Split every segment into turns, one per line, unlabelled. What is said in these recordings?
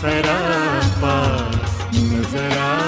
سراپا نظر آ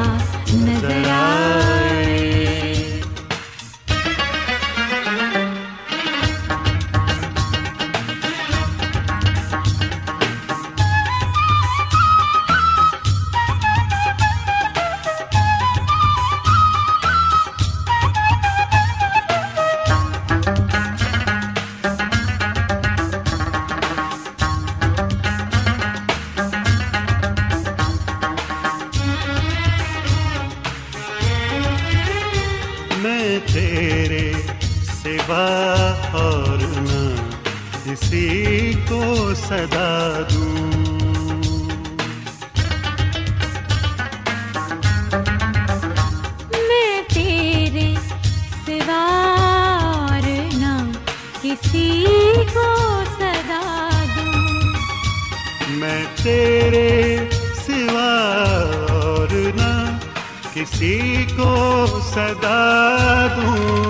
دوں۔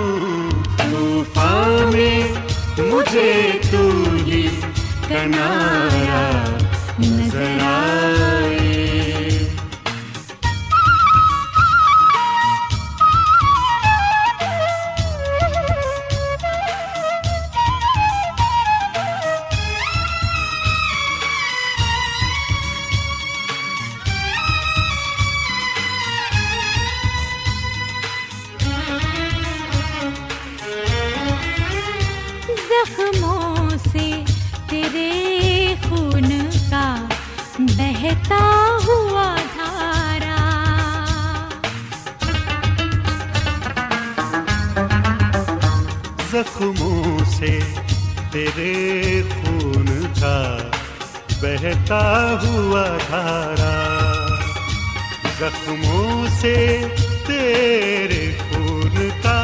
میں مجھے تو ہی کنارا نظر آ بہتا ہوا دھارا زخموں سے تیرے خون کا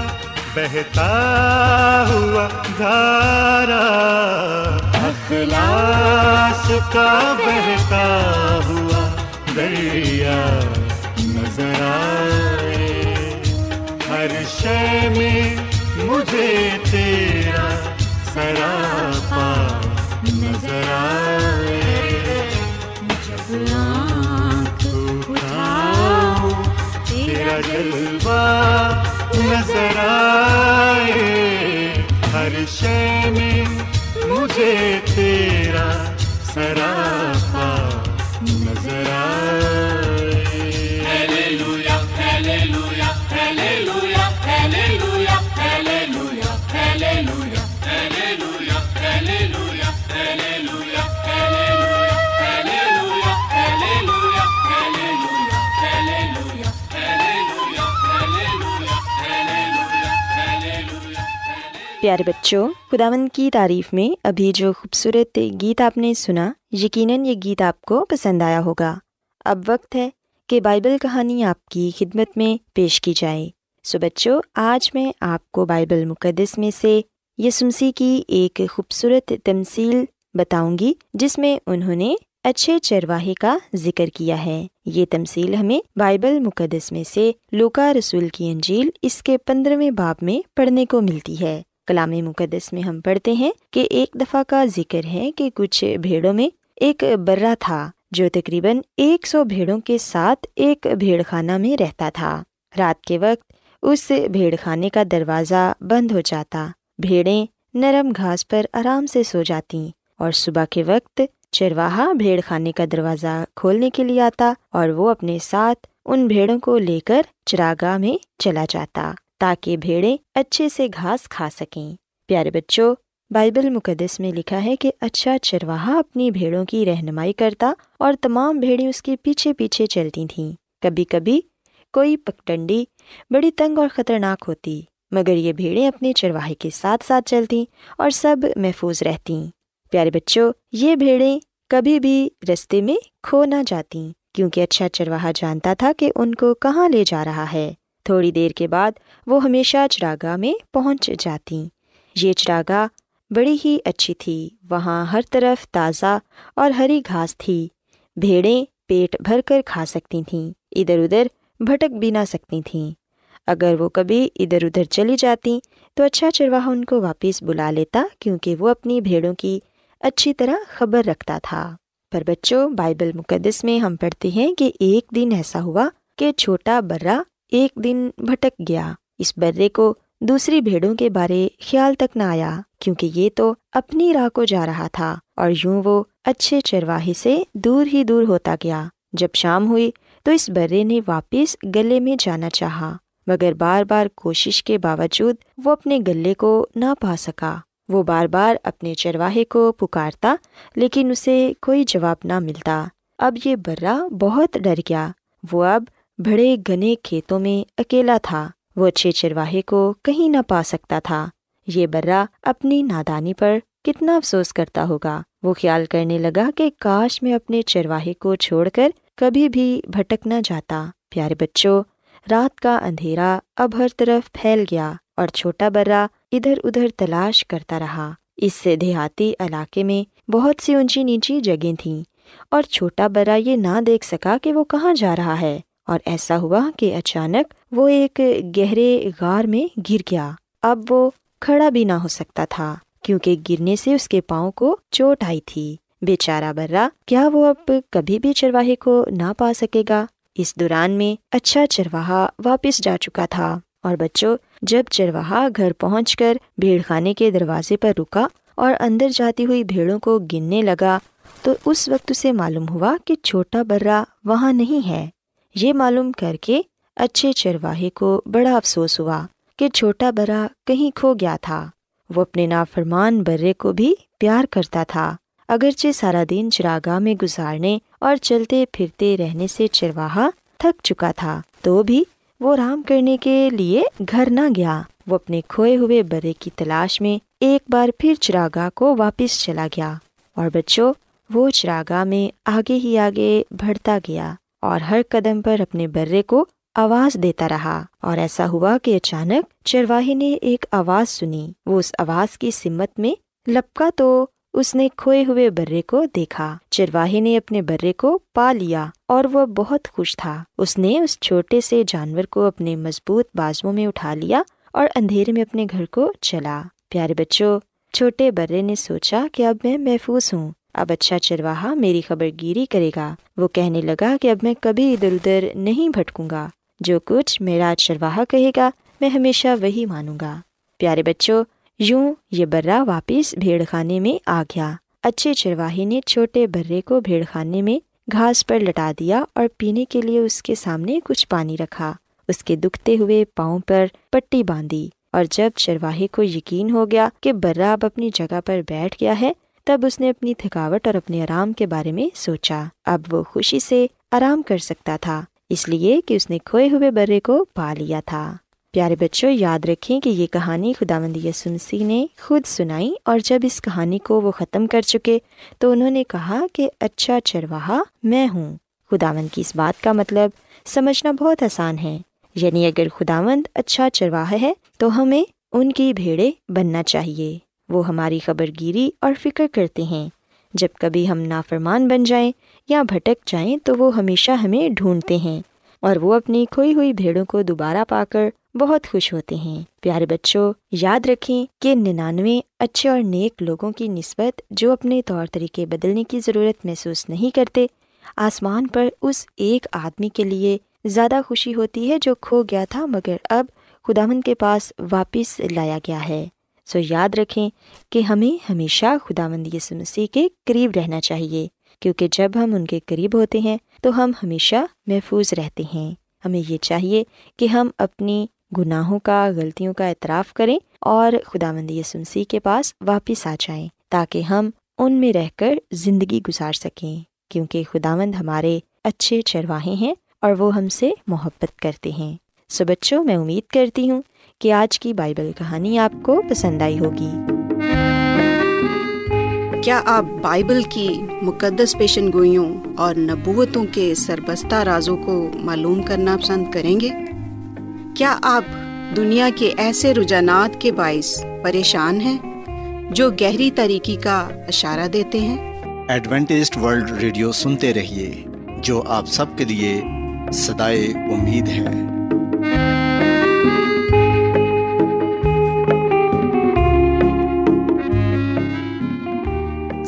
بہتا ہوا دھارا اخلاص کا بہتا ہوا دریا نظر آئے ہر شے میں مجھے تیرا سراپا جلوہ نظر آئے ہر شے میں مجھے تیرا سرا
پیارے بچوں، خداوند کی تعریف میں ابھی جو خوبصورت گیت آپ نے سنا، یقیناً یہ گیت آپ کو پسند آیا ہوگا۔ اب وقت ہے کہ بائبل کہانی آپ کی خدمت میں پیش کی جائے۔ سو بچوں، آج میں آپ کو بائبل مقدس میں سے یسمسی کی ایک خوبصورت تمثیل بتاؤں گی، جس میں انہوں نے اچھے چرواہے کا ذکر کیا ہے۔ یہ تمثیل ہمیں بائبل مقدس میں سے لوکا رسول کی انجیل اس کے پندرہویں باب میں پڑھنے کو ملتی ہے۔ کلام مقدس میں ہم پڑھتے ہیں کہ ایک دفعہ کا ذکر ہے کہ کچھ بھیڑوں میں ایک برا تھا جو تقریباً ایک سو بھیڑوں کے ساتھ ایک بھیڑ خانہ میں رہتا تھا۔ رات کے وقت اس بھیڑ خانے کا دروازہ بند ہو جاتا۔ بھیڑیں نرم گھاس پر آرام سے سو جاتی اور صبح کے وقت چرواہا بھیڑ خانے کا دروازہ کھولنے کے لیے آتا اور وہ اپنے ساتھ ان بھیڑوں کو لے کر چراگاہ میں چلا جاتا۔ تاکہ بھیڑیں اچھے سے گھاس کھا سکیں۔ پیارے بچوں، بائبل مقدس میں لکھا ہے کہ اچھا چرواہا اپنی بھیڑوں کی رہنمائی کرتا اور تمام بھیڑیں اس کے پیچھے پیچھے چلتی تھیں۔ کبھی کبھی کوئی پگڈنڈی بڑی تنگ اور خطرناک ہوتی، مگر یہ بھیڑیں اپنے چرواہے کے ساتھ ساتھ چلتیں اور سب محفوظ رہتیں۔ پیارے بچوں، یہ بھیڑیں کبھی بھی رستے میں کھو نہ جاتیں، کیونکہ اچھا چرواہا جانتا تھا کہ ان کو کہاں لے جا رہا ہے۔ تھوڑی دیر کے بعد وہ ہمیشہ چراگاہ میں پہنچ جاتیں یہ چراگاہ بڑی ہی اچھی تھی۔ وہاں ہر طرف تازہ اور ہری گھاس تھی۔ بھیڑیں پیٹ بھر کر کھا سکتی تھیں۔ ادھر ادھر بھٹک بھی نہ سکتی تھیں۔ اگر وہ کبھی ادھر ادھر چلی جاتی تو اچھا چرواہا ان کو واپس بلا لیتا کیونکہ وہ اپنی بھیڑوں کی اچھی طرح خبر رکھتا تھا۔ پر بچوں، بائبل مقدس میں ہم پڑھتے ہیں کہ ایک دن ایسا ہوا کہ چھوٹا برا ایک دن بھٹک گیا۔ اس برے کو دوسری بھیڑوں کے بارے خیال تک نہ آیا، کیونکہ یہ تو اپنی راہ کو جا رہا تھا۔ اور یوں وہ اچھے چرواہے سے دور ہی دور ہوتا گیا۔ جب شام ہوئی تو اس برے نے واپس گلے میں جانا چاہا، مگر بار بار کوشش کے باوجود وہ اپنے گلے کو نہ پا سکا۔ وہ بار بار اپنے چرواہے کو پکارتا، لیکن اسے کوئی جواب نہ ملتا۔ اب یہ برا بہت ڈر گیا۔ وہ اب بڑے گنے کھیتوں میں اکیلا تھا، وہ اچھے چرواہے کو کہیں نہ پا سکتا تھا۔ یہ برا اپنی نادانی پر کتنا افسوس کرتا ہوگا۔ وہ خیال کرنے لگا کہ کاش میں اپنے چرواہے کو چھوڑ کر کبھی بھی بھٹک نہ جاتا۔ پیارے بچوں، رات کا اندھیرا اب ہر طرف پھیل گیا اور چھوٹا برا ادھر ادھر تلاش کرتا رہا۔ اس سے دیہاتی علاقے میں بہت سی اونچی نیچی جگہیں تھیں اور چھوٹا برا یہ نہ دیکھ سکا کہ وہ کہاں جا رہا ہے۔ اور ایسا ہوا کہ اچانک وہ ایک گہرے غار میں گر گیا۔ اب وہ کھڑا بھی نہ ہو سکتا تھا، کیونکہ گرنے سے اس کے پاؤں کو چوٹ آئی تھی۔ بیچارہ برا کیا وہ اب کبھی بھی چرواہے کو نہ پا سکے گا؟ اس دوران میں اچھا چرواہا واپس جا چکا تھا اور بچوں، جب چرواہا گھر پہنچ کر بھیڑ خانے کے دروازے پر رکا اور اندر جاتی ہوئی بھیڑوں کو گننے لگا، تو اس وقت اسے معلوم ہوا کہ چھوٹا برا وہاں نہیں ہے۔ یہ معلوم کر کے اچھے چرواہے کو بڑا افسوس ہوا کہ چھوٹا برا کہیں کھو گیا تھا۔ وہ اپنے نافرمان برے کو بھی پیار کرتا تھا، اگرچہ سارا دن چراگاہ میں گزارنے اور چلتے پھرتے رہنے سے چرواہا تھک چکا تھا۔ تو بھی وہ آرام کرنے کے لیے گھر نہ گیا۔ وہ اپنے کھوئے ہوئے برے کی تلاش میں ایک بار پھر چراگاہ کو واپس چلا گیا اور بچوں، وہ چراگاہ میں آگے ہی آگے بڑھتا گیا۔ اور ہر قدم پر اپنے برے کو آواز دیتا رہا اور ایسا ہوا کہ اچانک چرواہی نے ایک آواز سنی۔ وہ اس آواز کی سمت میں لپکا تو اس نے کھوئے ہوئے برے کو دیکھا۔ چرواہی نے اپنے برے کو پا لیا اور وہ بہت خوش تھا۔ اس نے اس چھوٹے سے جانور کو اپنے مضبوط بازو میں اٹھا لیا اور اندھیرے میں اپنے گھر کو چلا۔ پیارے بچوں، چھوٹے برے نے سوچا کہ اب میں محفوظ ہوں۔ اب اچھا چرواہا میری خبر گیری کرے گا۔ وہ کہنے لگا کہ اب میں کبھی ادھر ادھر نہیں بھٹکوں گا۔ جو کچھ میرا چرواہا کہے گا، میں ہمیشہ وہی مانوں گا۔ پیارے بچوں، یوں یہ برا واپس بھیڑ خانے میں آ گیا۔ اچھے چرواہی نے چھوٹے برے کو بھیڑ خانے میں گھاس پر لٹا دیا اور پینے کے لیے اس کے سامنے کچھ پانی رکھا۔ اس کے دکھتے ہوئے پاؤں پر پٹی باندھی اور جب چرواہے کو یقین ہو گیا کہ برا اب اپنی جگہ پر بیٹھ گیا ہے تب اس نے اپنی تھکاوٹ اور اپنے آرام کے بارے میں سوچا۔ اب وہ خوشی سے آرام کر سکتا تھا، اس لیے کہ اس نے کھوئے ہوئے برے کو پا لیا تھا۔ پیارے بچوں، یاد رکھیں کہ یہ کہانی خدا مند یسنسی نے خود سنائی اور جب اس کہانی کو وہ ختم کر چکے تو انہوں نے کہا کہ اچھا چرواہا میں ہوں۔ خدا کی اس بات کا مطلب سمجھنا بہت آسان ہے۔ یعنی اگر خدا مند اچھا چرواہا ہے تو ہمیں ان کی بھیڑے بننا چاہیے۔ وہ ہماری خبر گیری اور فکر کرتے ہیں۔ جب کبھی ہم نافرمان بن جائیں یا بھٹک جائیں تو وہ ہمیشہ ہمیں ڈھونڈتے ہیں اور وہ اپنی کھوئی ہوئی بھیڑوں کو دوبارہ پا کر بہت خوش ہوتے ہیں۔ پیارے بچوں، یاد رکھیں کہ ننانوے اچھے اور نیک لوگوں کی نسبت جو اپنے طور طریقے بدلنے کی ضرورت محسوس نہیں کرتے، آسمان پر اس ایک آدمی کے لیے زیادہ خوشی ہوتی ہے جو کھو گیا تھا مگر اب خدامن کے پاس واپس لایا گیا ہے۔ سو یاد رکھیں کہ ہمیں ہمیشہ خدا مند یسو مسیح کے قریب رہنا چاہیے، کیونکہ جب ہم ان کے قریب ہوتے ہیں تو ہم ہمیشہ محفوظ رہتے ہیں۔ ہمیں یہ چاہیے کہ ہم اپنی گناہوں کا، غلطیوں کا اعتراف کریں اور خدا مند یسو مسیح کے پاس واپس آ جائیں، تاکہ ہم ان میں رہ کر زندگی گزار سکیں، کیونکہ خدا مند ہمارے اچھے چرواہے ہیں اور وہ ہم سے محبت کرتے ہیں۔ سو بچوں، میں امید کرتی ہوں کہ آج کی بائبل کہانی آپ کو پسند آئی ہوگی۔
کیا آپ بائبل کی مقدس پیشن گوئیوں اور نبوتوں کے سربستہ رازوں کو معلوم کرنا پسند کریں گے؟ کیا آپ دنیا کے ایسے رجحانات کے باعث پریشان ہیں جو گہری طریقے کا اشارہ دیتے ہیں؟
ایڈوینٹسٹ ورلڈ ریڈیو سنتے رہیے جو آپ سب کے لیے صدائے امید ہے۔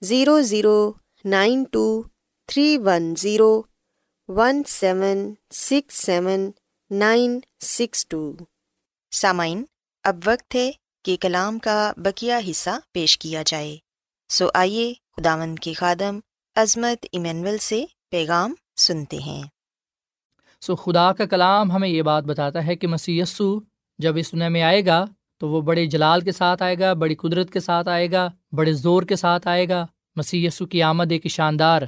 Zero zero nine two three one zero one seven six seven nine six two سامعین اب وقت ہے کہ کلام کا بکیا حصہ پیش کیا جائے۔ سو آئیے خداون کے خادم عظمت ایمینول سے پیغام سنتے ہیں۔
سو خدا کا کلام ہمیں یہ بات بتاتا ہے کہ مسی جب اس دنیا میں آئے گا تو وہ بڑے جلال کے ساتھ آئے گا بڑی قدرت کے ساتھ آئے گا۔ بڑے زور کے ساتھ آئے گا مسی کی آمد ایک شاندار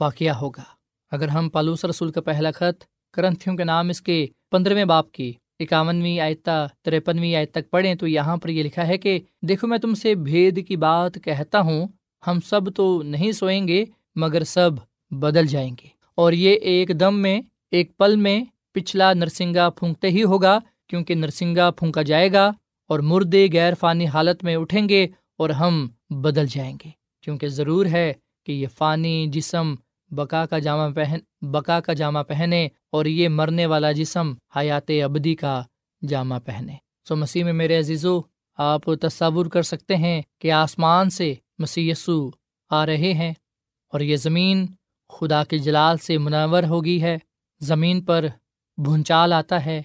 واقعہ ہوگا۔ اگر ہم پالوس رسول کا پہلا خط کرنتھیوں کے نام اس کے پندرہویں باپ کی اکاونویں آیتہ ترپنویں آیت تک پڑھیں تو یہاں پر یہ لکھا ہے کہ دیکھو میں تم سے بھید کی بات کہتا ہوں، ہم سب تو نہیں سوئیں گے، مگر سب بدل جائیں گے۔ اور یہ ایک دم میں، ایک پل میں پچھلا نرسنگا پھونکتے ہی ہوگا، کیونکہ نرسنگا پھونکا جائے گا اور مردے غیر فانی حالت میں اٹھیں گے اور ہم بدل جائیں گے۔ کیونکہ ضرور ہے کہ یہ فانی جسم بکا کا جامع پہن بکا کا جامع پہنے اور یہ مرنے والا جسم حیات ابدی کا جامع پہنے۔ سو مسیح میں میرے عزیزو، آپ تصور کر سکتے ہیں کہ آسمان سے مسی یسو آ رہے ہیں اور یہ زمین خدا کے جلال سے منور ہوگی ہے۔ زمین پر بھونچال آتا ہے۔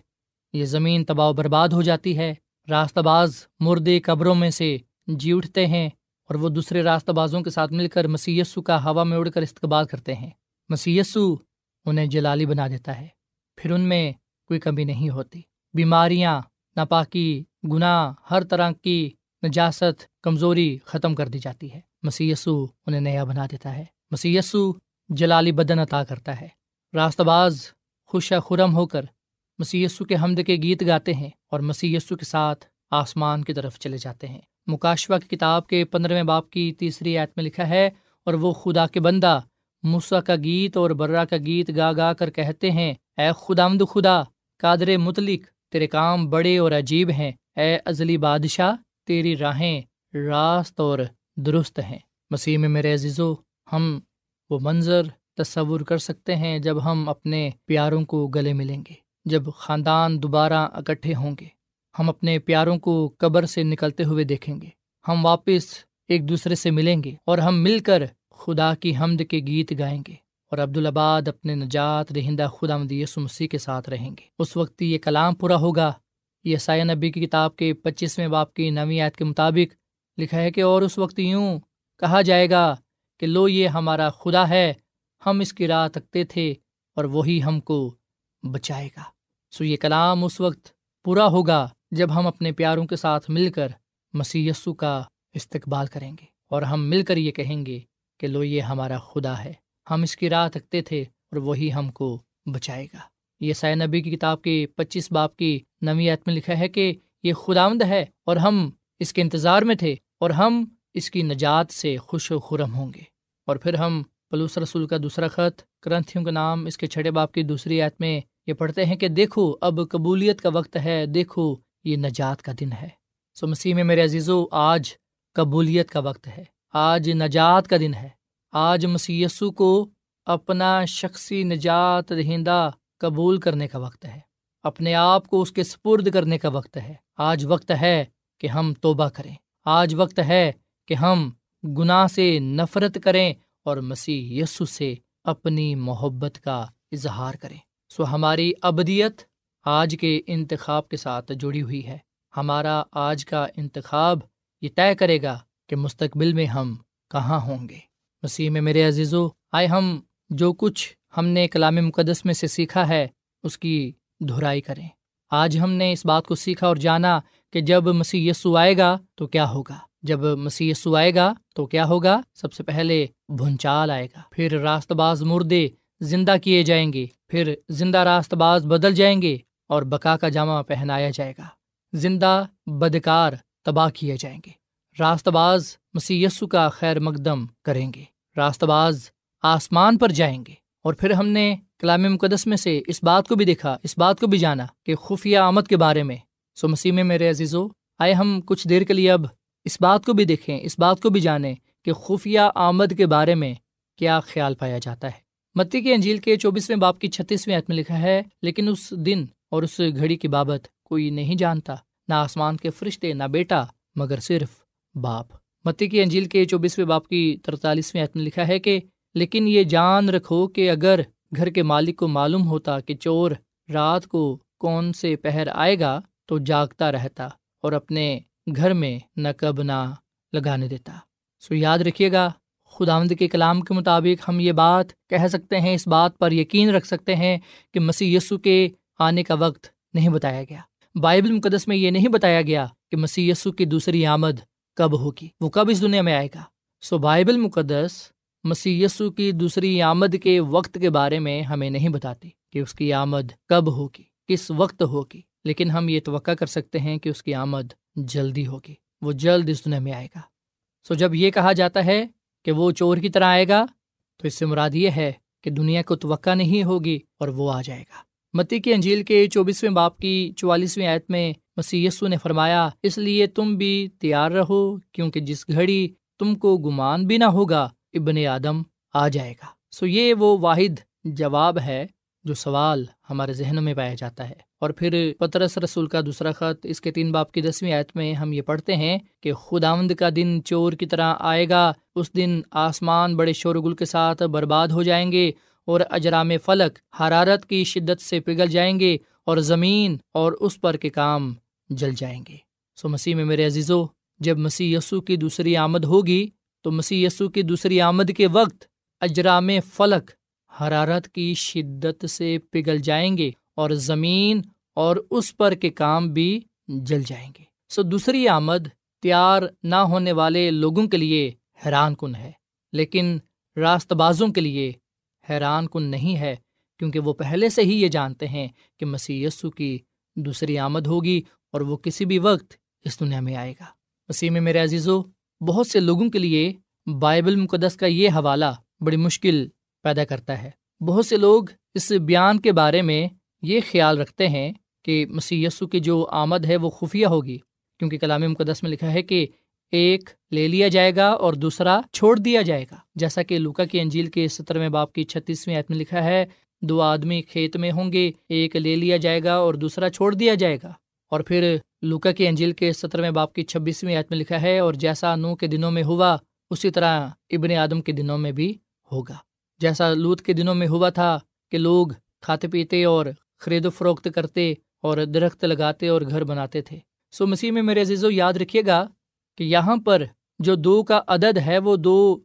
یہ زمین تباہ و برباد ہو جاتی ہے۔ راستہ باز مردے قبروں میں سے جی اٹھتے ہیں۔ اور وہ دوسرے راستہ بازوں کے ساتھ مل کر مسیسو کا ہوا میں اڑ کر استقبال کرتے ہیں۔ مسیسو انہیں جلالی بنا دیتا ہے۔ پھر ان میں کوئی کمی نہیں ہوتی۔ بیماریاں، ناپاکی، گناہ، ہر طرح کی نجاست، کمزوری ختم کر دی جاتی ہے۔ مسیسو انہیں نیا بنا دیتا ہے۔ مسیسو جلالی بدن عطا کرتا ہے۔ راست باز خوش خرم ہو کر مسیسو کے حمد کے گیت گاتے ہیں اور مسیسو کے ساتھ آسمان کی طرف چلے جاتے ہیں۔ مکاشوا کی کتاب کے پندرہویں باپ کی تیسری آیت میں لکھا ہے، اور وہ خدا کے بندہ موسا کا گیت اور برا کا گیت گا گا کر کہتے ہیں، اے خدا مد خدا، قادر متلک تیرے کام بڑے اور عجیب ہیں، اے ازلی بادشاہ، تیری راہیں راست اور درست ہیں۔ مسیح میں میرے عزیزو، ہم وہ منظر تصور کر سکتے ہیں جب ہم اپنے پیاروں کو گلے ملیں گے، جب خاندان دوبارہ اکٹھے ہوں گے۔ ہم اپنے پیاروں کو قبر سے نکلتے ہوئے دیکھیں گے۔ ہم واپس ایک دوسرے سے ملیں گے اور ہم مل کر خدا کی حمد کے گیت گائیں گے اور عبدالآباد اپنے نجات رہندہ خدا مدیس مسیح کے ساتھ رہیں گے۔ اس وقت یہ کلام پورا ہوگا۔ یہ سایہ نبی کی کتاب کے پچیسویں باپ کی نویں آیت کے مطابق لکھا ہے کہ اور اس وقت یوں کہا جائے گا کہ لو یہ ہمارا خدا ہے، ہم اس کی راہ تکتے تھے اور وہی ہم کو بچائے گا۔ سو یہ کلام اس وقت پورا ہوگا۔ جب ہم اپنے پیاروں کے ساتھ مل کر مسی کا استقبال کریں گے اور ہم مل کر یہ کہیں گے کہ لو یہ ہمارا خدا ہے، ہم اس کی راہ تکتے تھے اور وہی ہم کو بچائے گا۔ یہ سائے نبی کی کتاب کے پچیس باپ کی نویت میں لکھا ہے کہ یہ خداوند ہے اور ہم اس کے انتظار میں تھے اور ہم اس کی نجات سے خوش و خرم ہوں گے۔ اور پھر ہم پلوس رسول کا دوسرا خط کرنتھیوں کا نام، اس کے چھٹے باپ کی دوسری آیت میں یہ پڑھتے ہیں کہ دیکھو اب قبولیت کا وقت ہے، دیکھو یہ نجات کا دن ہے۔ سو مسیح میں میرے عزیزو، آج قبولیت کا وقت ہے۔ آج نجات کا دن ہے۔ آج مسیسو کو اپنا شخصی نجات دہندہ قبول کرنے کا وقت ہے۔ اپنے آپ کو اس کے سپرد کرنے کا وقت ہے۔ آج وقت ہے کہ ہم توبہ کریں۔ آج وقت ہے کہ ہم گناہ سے نفرت کریں اور مسیح یسو سے اپنی محبت کا اظہار کریں۔ سو ہماری ابدیت آج کے انتخاب کے ساتھ جڑی ہوئی ہے۔ ہمارا آج کا انتخاب یہ طے کرے گا کہ مستقبل میں ہم کہاں ہوں گے۔ مسیح میں میرے عزیزو، آئے ہم جو کچھ ہم نے کلام مقدس میں سے سیکھا ہے، اس کی دہرائی کریں۔ آج ہم نے اس بات کو سیکھا اور جانا کہ جب مسیح یسو آئے گا تو کیا ہوگا۔ جب مسیح یسو آئے گا تو کیا ہوگا؟ سب سے پہلے بھنچال آئے گا۔ پھر راست باز مردے زندہ کیے جائیں گے۔ پھر زندہ راست باز بدل جائیں گے۔ اور بکا کا جامع پہنایا جائے گا۔ زندہ بدکار تباہ کیے جائیں گے۔ راست باز یسو کا خیر مقدم کریں گے۔ راست باز آسمان پر جائیں گے۔ اور پھر ہم نے کلام مقدس میں سے اس بات کو بھی دیکھا، اس بات کو بھی جانا کہ خفیہ آمد کے بارے میں۔ سو مسیح میں میرے عزیزو، آئے ہم کچھ دیر کے لیے اب اس بات کو بھی دیکھیں، اس بات کو بھی جانیں کہ خفیہ آمد کے بارے میں کیا خیال پایا جاتا ہے۔ متی کی انجیل کے چوبیسویں باپ کی چھتیسویں عت میں لکھا ہے، لیکن اس دن اور اس گھڑی کی بابت کوئی نہیں جانتا، نہ آسمان کے فرشتے، نہ بیٹا، مگر صرف باپ۔ متی کی انجیل کے چوبیسویں باپ کی ترتالیسویں عت میں لکھا ہے کہ، لیکن یہ جان رکھو کہ اگر گھر کے مالک کو معلوم ہوتا کہ چور رات کو کون سے پہر آئے گا، تو جاگتا رہتا اور اپنے گھر میں نقب نہ لگانے دیتا۔ سو یاد رکھیے گا خدا کے کلام کے مطابق ہم یہ بات کہہ سکتے ہیں، اس بات پر یقین رکھ سکتے ہیں کہ مسیح یسو کے آنے کا وقت نہیں بتایا گیا۔ بائبل مقدس میں یہ نہیں بتایا گیا کہ مسی کی دوسری آمد کب ہوگی، وہ کب اس دنیا میں آئے گا۔ سو بائبل مقدس مسی کی دوسری آمد کے وقت کے بارے میں ہمیں نہیں بتاتی کہ اس کی آمد کب ہوگی، کس وقت ہوگی، لیکن ہم یہ توقع کر سکتے ہیں کہ اس کی آمد جلدی ہوگی، وہ جلد اس دنیا میں آئے گا۔ سو جب یہ کہا جاتا ہے کہ وہ چور کی طرح آئے گا، تو اس سے مراد یہ ہے کہ دنیا کو توقع نہیں ہوگی اور وہ آ جائے گا۔ متی کی انجیل کے چوبیسویں باپ کی چوالیسویں آیت میں مسیسو نے فرمایا، اس لیے تم بھی تیار رہو، کیونکہ جس گھڑی تم کو گمان بھی نہ ہوگا، ابن آدم آ جائے گا۔ سو یہ وہ واحد جواب ہے جو سوال ہمارے ذہنوں میں پایا جاتا ہے۔ اور پھر پترس رسول کا دوسرا خط، اس کے تین باپ کی دسویں آیت میں ہم یہ پڑھتے ہیں کہ خداوند کا دن چور کی طرح آئے گا، اس دن آسمان بڑے شور گل کے ساتھ برباد ہو جائیں گے اور اجرام فلک حرارت کی شدت سے پگھل جائیں گے اور زمین اور اس پر کے کام جل جائیں گے۔ سو مسیح میں میرے عزیزو، جب مسیح یسو کی دوسری آمد ہوگی، تو مسیح یسو کی دوسری آمد کے وقت اجرام فلک حرارت کی شدت سے پگھل جائیں گے اور زمین اور اس پر کے کام بھی جل جائیں گے۔ سو دوسری آمد تیار نہ ہونے والے لوگوں کے لیے حیران کن ہے، لیکن راست بازوں کے لیے حیران کن نہیں ہے، کیونکہ وہ پہلے سے ہی یہ جانتے ہیں کہ مسیح یسو کی دوسری آمد ہوگی اور وہ کسی بھی وقت اس دنیا میں آئے گا۔ مسیح میں میرے عزیز و بہت سے لوگوں کے لیے بائبل مقدس کا یہ حوالہ بڑی مشکل پیدا کرتا ہے۔ بہت سے لوگ اس بیان کے بارے میں یہ خیال رکھتے ہیں کہ مسی کی جو آمد ہے وہ خفیہ ہوگی، کیونکہ کلام مقدس میں لکھا ہے کہ ایک لے لیا جائے گا اور دوسرا چھوڑ دیا جائے گا۔ جیسا کہ لوکا کی انجیل کے سترویں باپ کی چھتیسویں عید میں لکھا ہے، دو آدمی کھیت میں ہوں گے، ایک لے لیا جائے گا اور دوسرا چھوڑ دیا جائے گا۔ اور پھر لوکا کی انجیل کے سترویں باپ کی چھبیسویں عید میں لکھا ہے، اور جیسا نو کے دنوں میں ہوا، اسی طرح ابن آدم کے دنوں میں بھی ہوگا۔ جیسا لوت کے دنوں میں ہوا تھا کہ لوگ کھاتے پیتے اور خرید و فروخت کرتے اور درخت لگاتے اور گھر بناتے تھے۔ سو مسیح میں میرے عزیز و یاد رکھیے گا کہ یہاں پر جو دو کا عدد ہے وہ دو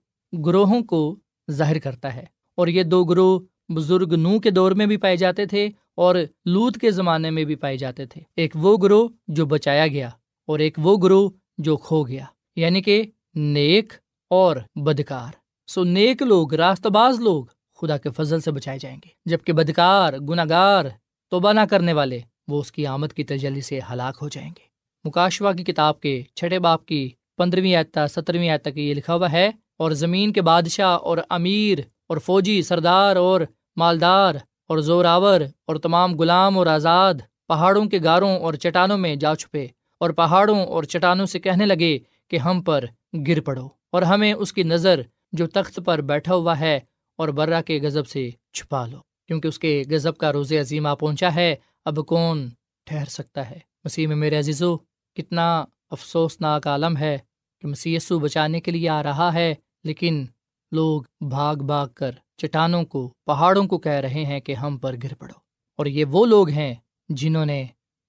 گروہوں کو ظاہر کرتا ہے۔ اور یہ دو گروہ بزرگ نو کے دور میں بھی پائے جاتے تھے اور لوت کے زمانے میں بھی پائے جاتے تھے۔ ایک وہ گروہ جو بچایا گیا اور ایک وہ گروہ جو کھو گیا یعنی کہ نیک اور بدکار۔ سو نیک لوگ راست باز لوگ خدا کے فضل سے بچائے جائیں گے۔ جبکہ بدکار گناگار توبہ نہ کرنے والے وہ اس کی آمد کی تجلی سے ہلاک ہو جائیں گے۔ مکاشوا کی کتاب کے چھٹے باپ کی پندرہویں آتا سترویں آیت تک یہ لکھا ہوا ہے، اور زمین کے بادشاہ اور امیر اور فوجی سردار اور مالدار اور زوراور اور تمام غلام اور آزاد پہاڑوں کے گاروں اور چٹانوں میں جا چھپے، اور پہاڑوں اور چٹانوں سے کہنے لگے کہ ہم پر گر پڑو، اور ہمیں اس کی نظر جو تخت پر بیٹھا ہوا ہے اور برا کے غزب سے چھپا لو، کیونکہ اس کے غزب کا روز عظیمہ پہنچا ہے، اب کون ٹھہر سکتا ہے؟ مسیح میں میرے عزیزو کتنا افسوسناک عالم ہے کہ مسی بچانے کے لیے آ رہا ہے، لیکن لوگ بھاگ بھاگ کر چٹانوں کو، پہاڑوں کو کہہ رہے ہیں کہ ہم پر گر پڑو۔ اور یہ وہ لوگ ہیں جنہوں نے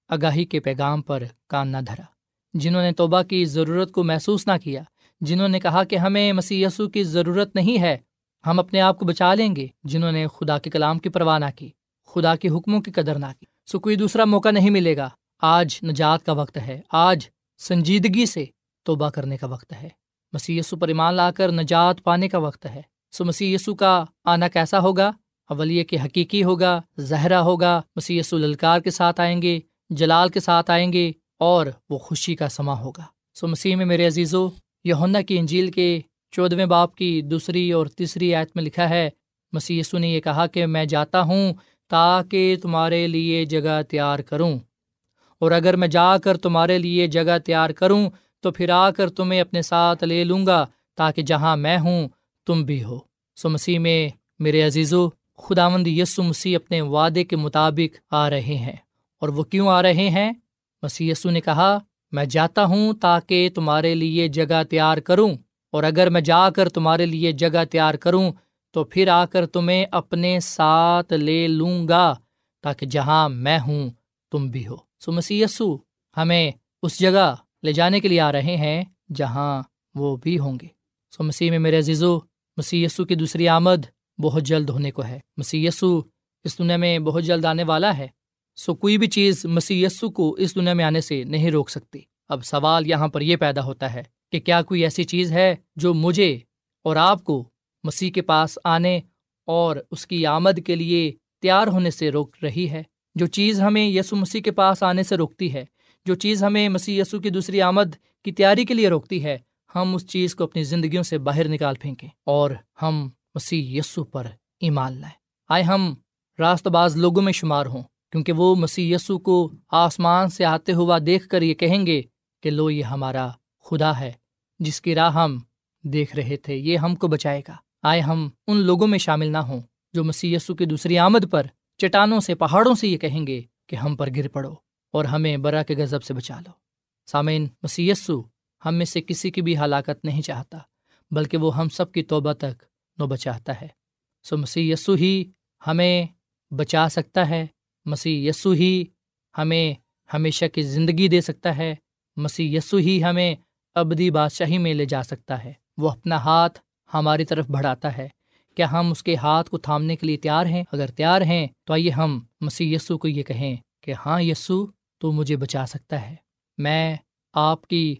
آگاہی کے پیغام پر کان نہ دھرا، جنہوں نے توبہ کی ضرورت کو محسوس نہ کیا، جنہوں نے کہا کہ ہمیں مسی کی ضرورت نہیں ہے، ہم اپنے آپ کو بچا لیں گے، جنہوں نے خدا کے کلام کی پرواہ نہ کی، خدا کے حکموں کی قدر نہ کی۔ سو کوئی دوسرا موقع نہیں ملے گا۔ آج نجات کا وقت ہے، آج سنجیدگی سے توبہ کرنے کا وقت ہے۔ مسی پر ایمان لا کر نجات پانے کا وقت ہے۔ سو مسی کا آنا کیسا ہوگا؟ اول یہ کہ حقیقی ہوگا، زہرا ہوگا۔ مسی للکار کے ساتھ آئیں گے، جلال کے ساتھ آئیں گے اور وہ خوشی کا سما ہوگا۔ سو مسیح میں میرے عزیز و کی انجیل کے چودھویں باپ کی دوسری اور تیسری آیت میں لکھا ہے مسی نے یہ کہا کہ میں جاتا ہوں تاکہ تمہارے لیے جگہ تیار کروں۔ اور اگر میں جا کر تمہارے لیے جگہ تیار کروں، تو پھر آ کر تمہیں اپنے ساتھ لے لوں گا تاکہ جہاں میں ہوں، تم بھی ہو۔ سو مسیح میں میرے عزیزو خدا مند یسو مسیح اپنے وعدے کے مطابق آ رہے ہیں۔ اور وہ کیوں آ رہے ہیں؟ مسیح یسو نے کہا، میں جاتا ہوں تاکہ تمہارے لیے جگہ تیار کروں۔ اور اگر میں جا کر تمہارے لیے جگہ تیار کروں، تو پھر آ کر تمہیں اپنے ساتھ لے لوں گا تاکہ جہاں میں ہوں، تم بھی ہو۔ سو مسیح یسو ہمیں اس جگہ لے جانے کے لیے آ رہے ہیں جہاں وہ بھی ہوں گے۔ سو مسیح میں میرے عزیزو، مسیح یسو کی دوسری آمد بہت جلد ہونے کو ہے۔ مسیح یسو اس دنیا میں بہت جلد آنے والا ہے۔ سو کوئی بھی چیز مسیح یسو کو اس دنیا میں آنے سے نہیں روک سکتی۔ اب سوال یہاں پر یہ پیدا ہوتا ہے کہ کیا کوئی ایسی چیز ہے جو مجھے اور آپ کو مسیح کے پاس آنے اور اس کی آمد کے لیے تیار ہونے سے روک رہی ہے؟ جو چیز ہمیں یسو مسیح کے پاس آنے سے روکتی ہے، جو چیز ہمیں مسیح یسو کی دوسری آمد کی تیاری کے لیے روکتی ہے، ہم اس چیز کو اپنی زندگیوں سے باہر نکال پھینکیں اور ہم مسیح یسو پر ایمان لائیں۔ آئے ہم راست باز لوگوں میں شمار ہوں، کیونکہ وہ مسیح یسو کو آسمان سے آتے ہوا دیکھ کر یہ کہیں گے کہ لو، یہ ہمارا خدا ہے، جس کی راہ ہم دیکھ رہے تھے، یہ ہم کو بچائے گا۔ آئے ہم ان لوگوں میں شامل نہ ہوں جو مسیح یسو کی دوسری آمد پر چٹانوں سے، پہاڑوں سے یہ کہیں گے کہ ہم پر گر پڑو اور ہمیں برا کے غذب سے بچا لو۔ سامعین مسیسو ہم میں سے کسی کی بھی ہلاکت نہیں چاہتا، بلکہ وہ ہم سب کی توبہ تک نو بچاتا ہے۔ سو مسی یسو ہی ہمیں بچا سکتا ہے مسیح یسو ہی ہمیں ہمیشہ کی زندگی دے سکتا ہے مسیح یسو ہی ہمیں ابدی بادشاہی میں لے جا سکتا ہے۔ وہ اپنا ہاتھ ہماری طرف بڑھاتا ہے۔ کیا ہم اس کے ہاتھ کو تھامنے کے لیے تیار ہیں؟ اگر تیار ہیں، تو آئیے ہم مسیح یسو کو یہ کہیں کہ ہاں یسو تو مجھے بچا سکتا ہے۔ میں آپ کی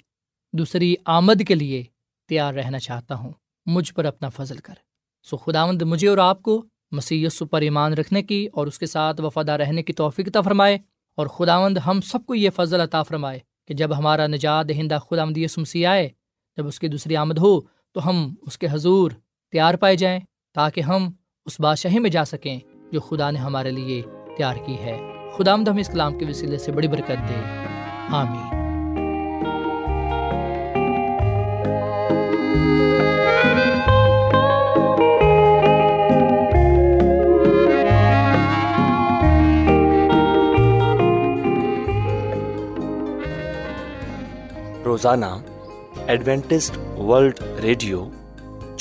دوسری آمد کے لیے تیار رہنا چاہتا ہوں۔ مجھ پر اپنا فضل کر۔ سو خداوند مجھے اور آپ کو مسیح یسو پر ایمان رکھنے کی اور اس کے ساتھ وفادہ رہنے کی توفیق عطا فرمائے۔ اور خداوند ہم سب کو یہ فضل عطا فرمائے کہ جب ہمارا نجات دہندہ خدا یسو مسیح آئے، جب اس کی دوسری آمد ہو، تو ہم اس کے حضور تیار پائے جائیں۔ تاکہ ہم اس بادشاہی میں جا سکیں جو خدا نے ہمارے لیے تیار کی ہے۔ خدا ہم اس کلام کے وسیلے سے بڑی برکت دے۔ آمین۔
روزانہ ایڈوینٹسٹ ورلڈ ریڈیو